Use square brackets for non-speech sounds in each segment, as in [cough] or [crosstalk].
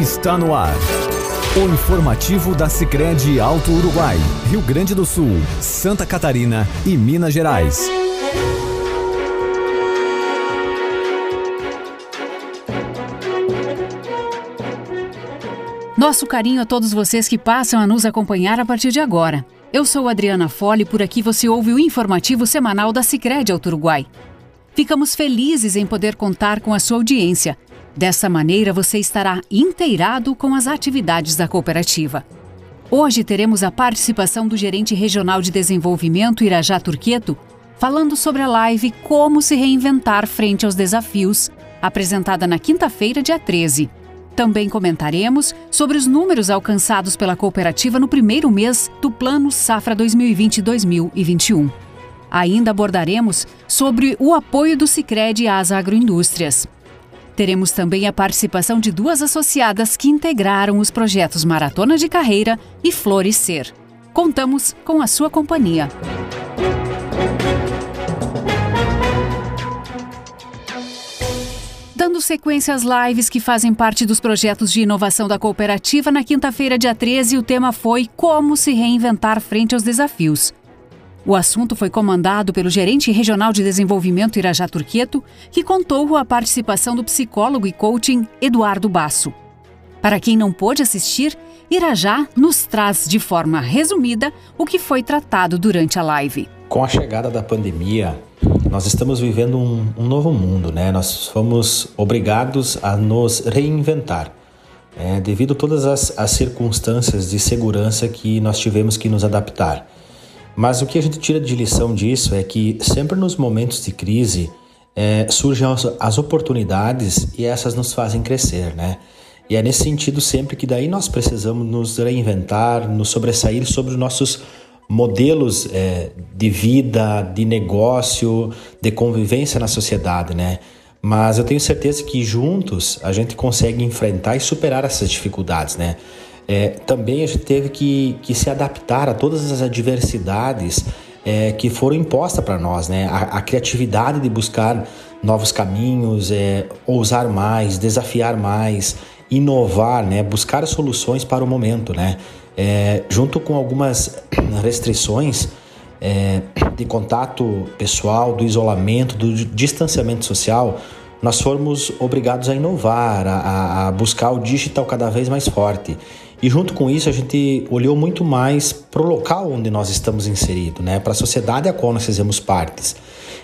está no ar. O informativo da Sicredi Alto Uruguai, Rio Grande do Sul, Santa Catarina e Minas Gerais. Nosso carinho a todos vocês que passam a nos acompanhar a partir de agora. Eu sou Adriana Fole e por aqui você ouve o informativo semanal da Sicredi Alto Uruguai. Ficamos felizes em poder contar com a sua audiência. Dessa maneira, você estará inteirado com as atividades da cooperativa. Hoje teremos a participação do gerente regional de desenvolvimento Irajá Turqueto, falando sobre a live Como se reinventar frente aos desafios, apresentada na quinta-feira, dia 13. Também comentaremos sobre os números alcançados pela cooperativa no primeiro mês do Plano Safra 2020-2021. Ainda abordaremos sobre o apoio do Sicredi às agroindústrias. Teremos também a participação de duas associadas que integraram os projetos Maratona de Carreira e Florescer. Contamos com a sua companhia. Dando sequência às lives que fazem parte dos projetos de inovação da cooperativa, na quinta-feira, dia 13, o tema foi Como se reinventar frente aos desafios. O assunto foi comandado pelo gerente regional de desenvolvimento Irajá Turqueto, que contou com a participação do psicólogo e coaching Eduardo Basso. Para quem não pôde assistir, Irajá nos traz de forma resumida o que foi tratado durante a live. Com a chegada da pandemia, nós estamos vivendo um, um novo mundo, né? Nós fomos obrigados a nos reinventar. É, devido a todas as, as circunstâncias de segurança que nós tivemos que nos adaptar. Mas o que a gente tira de lição disso é que sempre nos momentos de crise é, surgem as, as oportunidades e essas nos fazem crescer, né? E é nesse sentido sempre que daí nós precisamos nos reinventar, nos sobressair sobre os nossos modelos é, de vida, de negócio, de convivência na sociedade, né? Mas eu tenho certeza que juntos a gente consegue enfrentar e superar essas dificuldades, né? É, também a gente teve que, que se adaptar a todas as adversidades é, que foram impostas para nós, né? A, a, criatividade de buscar novos caminhos, é, ousar mais, desafiar mais, inovar, né? Buscar soluções para o momento, né? É, junto com algumas [clears throat] restrições é, de contato pessoal, do isolamento, do distanciamento social, nós fomos obrigados a inovar, a, a buscar o digital cada vez mais forte. E junto com isso, a gente olhou muito mais para o local onde nós estamos inseridos, né? para a sociedade a qual nós fizemos partes.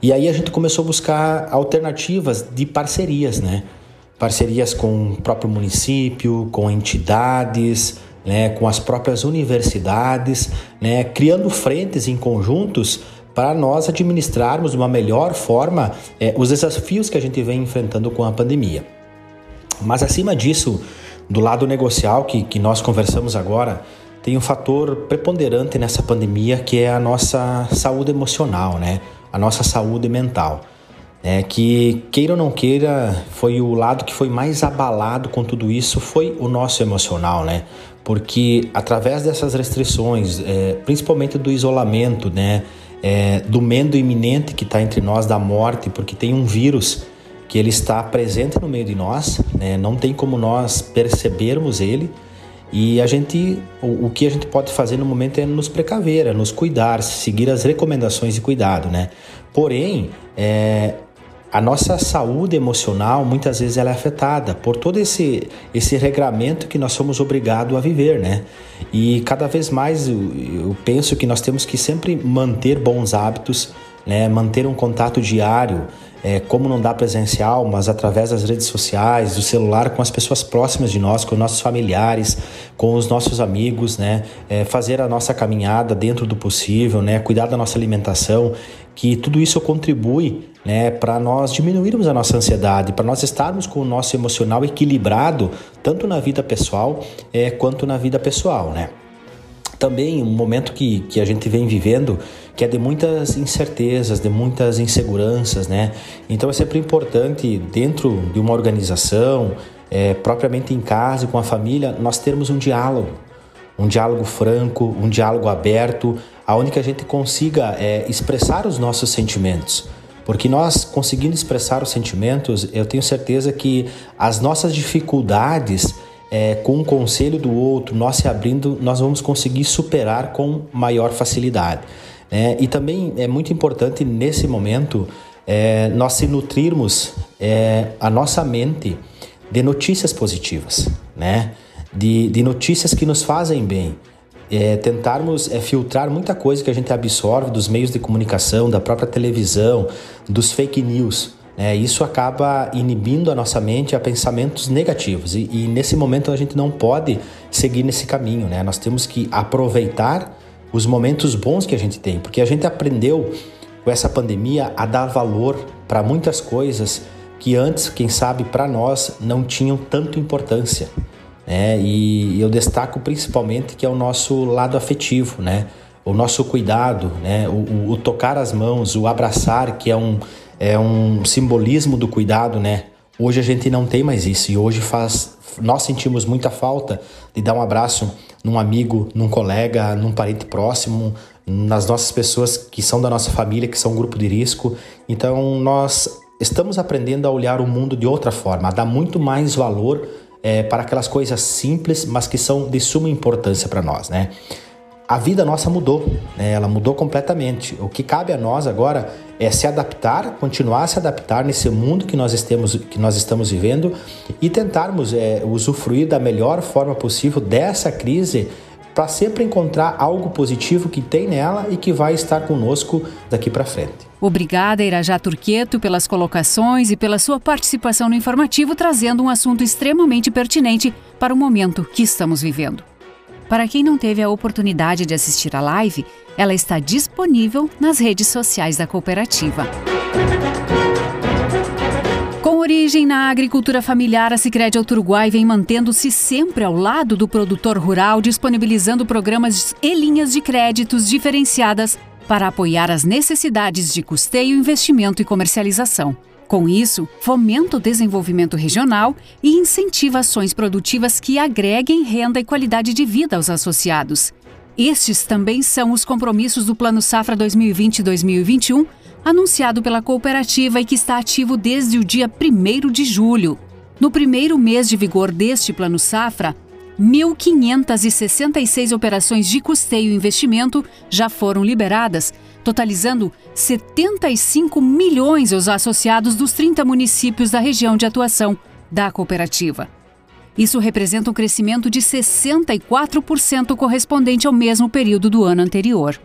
E aí a gente começou a buscar alternativas de parcerias, né? Parcerias com o próprio município, com entidades, né? com as próprias universidades, né? criando frentes em conjuntos para nós administrarmos de uma melhor forma é, os desafios que a gente vem enfrentando com a pandemia. Mas acima disso, do lado negocial que, que nós conversamos agora, tem um fator preponderante nessa pandemia que é a nossa saúde emocional, né? A nossa saúde mental. É que queira ou não queira, foi o lado que foi mais abalado com tudo isso, foi o nosso emocional, né? Porque através dessas restrições, é, principalmente do isolamento, né? É, do medo iminente que está entre nós da morte, porque tem um vírus que ele está presente no meio de nós, né? não tem como nós percebermos ele. E a gente, o, o, que a gente pode fazer no momento é nos precaver, é nos cuidar, seguir as recomendações de cuidado, né? Porém, é, a nossa saúde emocional muitas vezes ela é afetada por todo esse esse regramento que nós somos obrigados a viver, né? E cada vez mais eu, eu penso que nós temos que sempre manter bons hábitos, né? Manter um contato diário é, como não dá presencial, mas através das redes sociais, do celular, com as pessoas próximas de nós, com nossos familiares, com os nossos amigos, né? É, fazer a nossa caminhada dentro do possível, né? Cuidar da nossa alimentação, que tudo isso contribui, né? Para nós diminuirmos a nossa ansiedade, para nós estarmos com o nosso emocional equilibrado, tanto na vida pessoal é, quanto na vida pessoal, né? Também um momento que, que a gente vem vivendo que é de muitas incertezas, de muitas inseguranças, né? Então é sempre importante dentro de uma organização, é, propriamente em casa com a família, nós termos um diálogo, um diálogo franco, um diálogo aberto, aonde que a gente consiga é, expressar os nossos sentimentos. Porque nós conseguindo expressar os sentimentos, eu tenho certeza que as nossas dificuldades é, com o conselho do outro, nós se abrindo, nós vamos conseguir superar com maior facilidade. Né? E também é muito importante nesse momento é, nós se nutrirmos é, a nossa mente de notícias positivas, né? de, de notícias que nos fazem bem. É, tentarmos é, filtrar muita coisa que a gente absorve dos meios de comunicação, da própria televisão, dos fake news. Né? Isso acaba inibindo a nossa mente a pensamentos negativos e, e, nesse momento a gente não pode seguir nesse caminho. Né? Nós temos que aproveitar os momentos bons que a gente tem, porque a gente aprendeu com essa pandemia a dar valor para muitas coisas que antes, quem sabe, para nós não tinham tanto importância. Né? E eu destaco principalmente que é o nosso lado afetivo, né? o nosso cuidado, né? o, o, o tocar as mãos, o abraçar, que é um, é um simbolismo do cuidado. Né? Hoje a gente não tem mais isso e hoje faz, nós sentimos muita falta de dar um abraço num amigo, num colega, num parente próximo, nas nossas pessoas que são da nossa família, que são um grupo de risco. Então nós estamos aprendendo a olhar o mundo de outra forma, a dar muito mais valor é, para aquelas coisas simples, mas que são de suma importância para nós, né? A vida nossa mudou, né? ela mudou completamente. O que cabe a nós agora é se adaptar, continuar a se adaptar nesse mundo que nós, que nós estamos vivendo e tentarmos é, usufruir da melhor forma possível dessa crise para sempre encontrar algo positivo que tem nela e que vai estar conosco daqui para frente. Obrigada, Irajá Turqueto, pelas colocações e pela sua participação no informativo, trazendo um assunto extremamente pertinente para o momento que estamos vivendo. Para quem não teve a oportunidade de assistir a live, ela está disponível nas redes sociais da cooperativa. Com origem na agricultura familiar, a Sicredi Uruguai vem mantendo-se sempre ao lado do produtor rural, disponibilizando programas e linhas de créditos diferenciadas para apoiar as necessidades de custeio, investimento e comercialização. Com isso, fomenta o desenvolvimento regional e incentiva ações produtivas que agreguem renda e qualidade de vida aos associados. Estes também são os compromissos do Plano Safra 2020-2021 anunciado pela cooperativa e que está ativo desde o dia 1 de julho. No primeiro mês de vigor deste Plano Safra, 1.566 operações de custeio e investimento já foram liberadas, totalizando 75 milhões aos associados dos 30 municípios da região de atuação da cooperativa. Isso representa um crescimento de 64% correspondente ao mesmo período do ano anterior.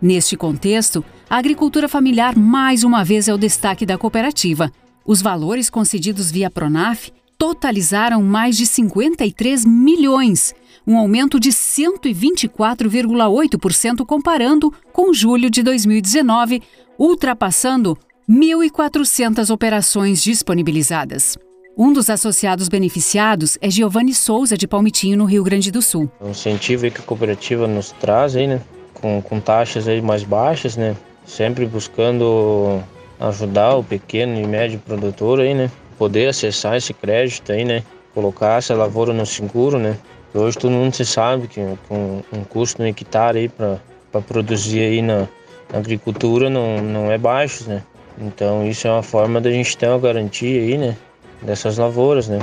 Neste contexto, a agricultura familiar mais uma vez é o destaque da cooperativa. Os valores concedidos via Pronaf totalizaram mais de 53 milhões, um aumento de 124,8% comparando com julho de 2019, ultrapassando 1.400 operações disponibilizadas. Um dos associados beneficiados é Giovanni Souza, de Palmitinho, no Rio Grande do Sul. O incentivo que a cooperativa nos traz aí, né? Com, com taxas aí mais baixas, né? sempre buscando ajudar o pequeno e médio produtor aí, né? Poder acessar esse crédito aí, né? Colocar essa lavoura no seguro, né? Hoje todo mundo se sabe que com um custo no hectare aí para produzir aí na, na, agricultura não, não é baixo, né? Então isso é uma forma da gente ter uma garantia aí, né? Dessas lavouras, né?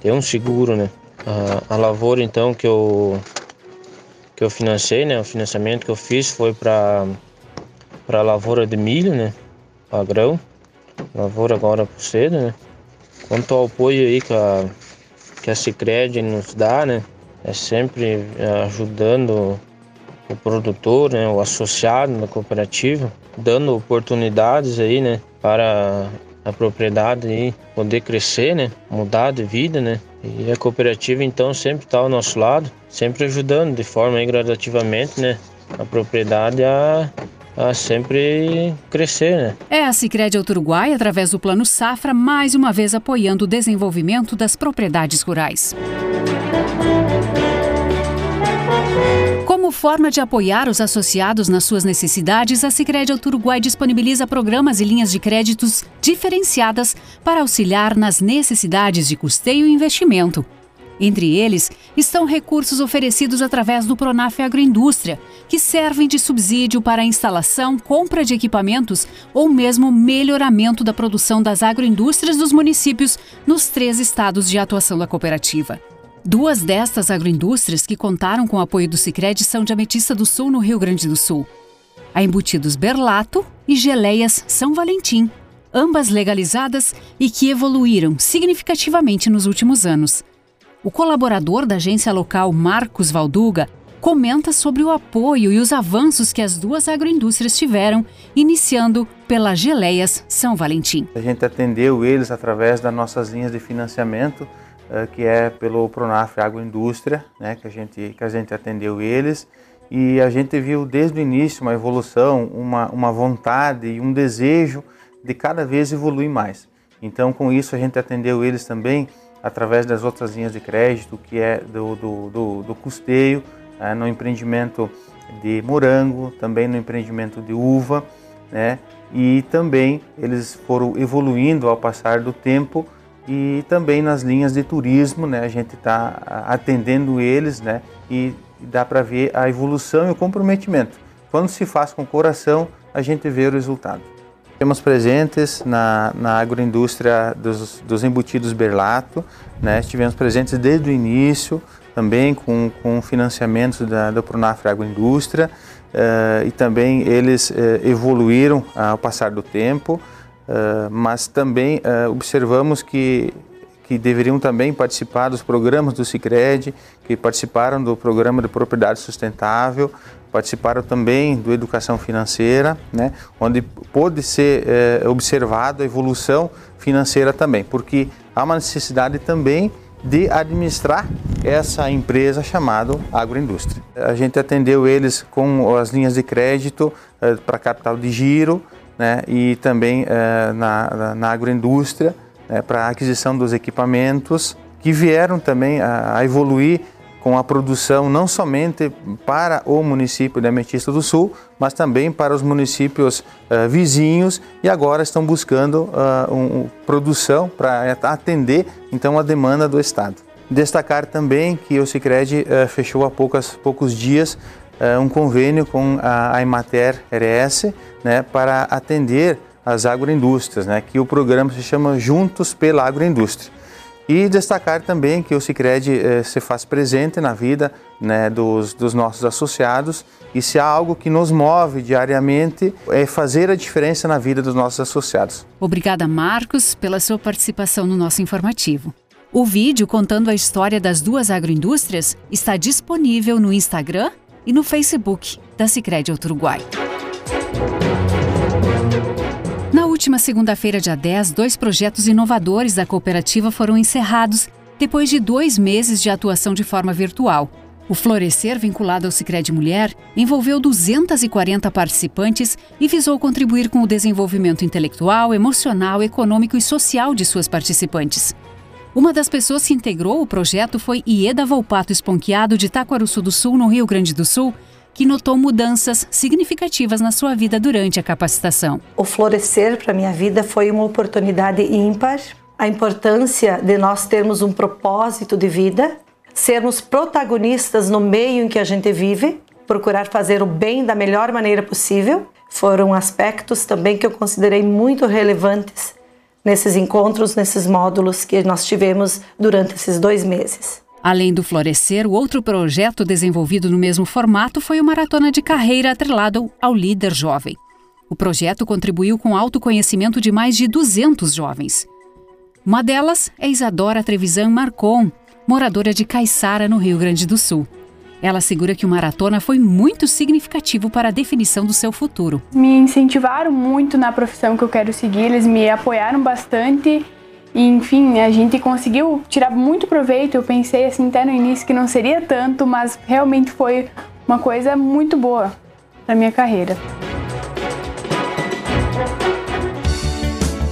Ter um seguro, né? A, a lavoura então que eu que eu financei, né? O financiamento que eu fiz foi para para lavoura de milho, né? Para grão. Lavoura agora por cedo, né? Quanto ao apoio aí que a, que a Cicred nos dá, né? É sempre é, ajudando o produtor, né? O associado da cooperativa, dando oportunidades aí, né? Para a propriedade aí poder crescer, né? Mudar de vida, né? E a cooperativa então sempre está ao nosso lado, sempre ajudando de forma aí, gradativamente, né? A propriedade a a sempre crescer, né? É a Sicredi Uruguai, através do Plano Safra, mais uma vez apoiando o desenvolvimento das propriedades rurais. Como forma de apoiar os associados nas suas necessidades, a Sicredi Uruguai disponibiliza programas e linhas de créditos diferenciadas para auxiliar nas necessidades de custeio e investimento. Entre eles estão recursos oferecidos através do Pronaf Agroindústria, que servem de subsídio para a instalação, compra de equipamentos ou mesmo melhoramento da produção das agroindústrias dos municípios nos três estados de atuação da cooperativa. Duas destas agroindústrias que contaram com o apoio do Sicredi são de Ametista do Sul, no Rio Grande do Sul. A Embutidos Berlato e Geleias São Valentim, ambas legalizadas e que evoluíram significativamente nos últimos anos. O colaborador da agência local Marcos Valduga comenta sobre o apoio e os avanços que as duas agroindústrias tiveram, iniciando pela Geleias São Valentim. A gente atendeu eles através das nossas linhas de financiamento, que é pelo Pronaf Agroindústria, né, que a gente que a gente atendeu eles e a gente viu desde o início uma evolução, uma, uma vontade e um desejo de cada vez evoluir mais. Então, com isso, a gente atendeu eles também através das outras linhas de crédito, que é do, do, do, do custeio, é, no empreendimento de morango, também no empreendimento de uva, né? E também eles foram evoluindo ao passar do tempo e também nas linhas de turismo, né? A gente está atendendo eles, né? E dá para ver a evolução e o comprometimento. Quando se faz com o coração, a gente vê o resultado. Temos presentes na, na agroindústria dos, dos embutidos Berlato, né? estivemos presentes desde o início, também com, com financiamentos da, da Pronaf Agroindústria, uh, e também eles uh, evoluíram ao passar do tempo, uh, mas também observamos que que deveriam também participar dos programas do Sicredi, que participaram do programa de propriedade sustentável, participaram também do educação financeira, né, onde pôde ser é, observada a evolução financeira também, porque há uma necessidade também de administrar essa empresa chamada agroindústria. A gente atendeu eles com as linhas de crédito é, para capital de giro né, e também é, na, na agroindústria né, para a aquisição dos equipamentos que vieram também a, a, evoluir com a produção não somente para o município de Ametista do Sul, mas também para os municípios uh, vizinhos e agora estão buscando uh, um, produção para atender então a demanda do Estado. Destacar também que o Sicredi fechou há poucas, poucos dias um convênio com a Imater RS né, para atender as agroindústrias, né, que o programa se chama Juntos pela Agroindústria. E destacar também que o Cicred eh, se faz presente na vida né, dos, dos, nossos associados e se há algo que nos move diariamente é fazer a diferença na vida dos nossos associados. Obrigada, Marcos, pela sua participação no nosso informativo. O vídeo contando a história das duas agroindústrias está disponível no Instagram e no Facebook da Cicred Uruguai. Na última segunda-feira, dia 10, dois projetos inovadores da cooperativa foram encerrados depois de dois meses de atuação de forma virtual. O Florescer, vinculado ao Sicredi Mulher, envolveu 240 participantes e visou contribuir com o desenvolvimento intelectual, emocional, econômico e social de suas participantes. Uma das pessoas que integrou o projeto foi Ieda Volpato Esponquiado, de Taquaruçu do Sul, no Rio Grande do Sul, que notou mudanças significativas na sua vida durante a capacitação. O florescer para minha vida foi uma oportunidade ímpar. A importância de nós termos um propósito de vida, sermos protagonistas no meio em que a gente vive, procurar fazer o bem da melhor maneira possível, foram aspectos também que eu considerei muito relevantes nesses encontros, nesses módulos que nós tivemos durante esses dois meses. Além do Florescer, o outro projeto desenvolvido no mesmo formato foi o Maratona de Carreira atrelado ao Líder Jovem. O projeto contribuiu com o autoconhecimento de mais de 200 jovens. Uma delas é Isadora Trevisan Marcon, moradora de Caiçara, no Rio Grande do Sul. Ela assegura que o maratona foi muito significativo para a definição do seu futuro. Me incentivaram muito na profissão que eu quero seguir, eles me apoiaram bastante enfim, a gente conseguiu tirar muito proveito. Eu pensei assim até no início que não seria tanto, mas realmente foi uma coisa muito boa para minha carreira.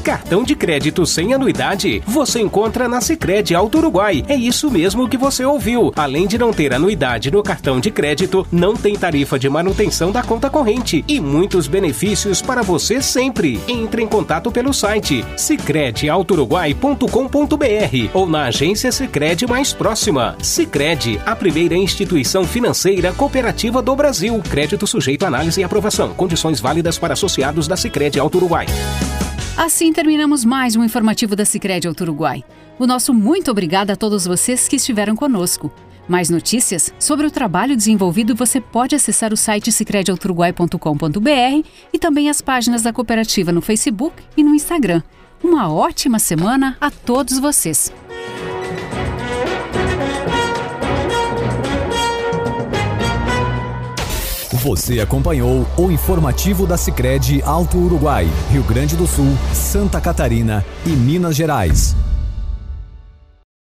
Cartão de crédito sem anuidade você encontra na Sicredi Alto Uruguai. É isso mesmo que você ouviu. Além de não ter anuidade no cartão de crédito, não tem tarifa de manutenção da conta corrente e muitos benefícios para você sempre. Entre em contato pelo site sicredialtouruguai.com.br ou na agência Sicredi mais próxima. Sicredi, a primeira instituição financeira cooperativa do Brasil. Crédito sujeito a análise e aprovação. Condições válidas para associados da Sicredi Alto Uruguai. Assim terminamos mais um informativo da Sicredi Alto Uruguai. O nosso muito obrigado a todos vocês que estiveram conosco. Mais notícias sobre o trabalho desenvolvido você pode acessar o site sicrediauturuguai.com.br e também as páginas da cooperativa no Facebook e no Instagram. Uma ótima semana a todos vocês. Você acompanhou o informativo da Sicredi Alto Uruguai, Rio Grande do Sul, Santa Catarina e Minas Gerais.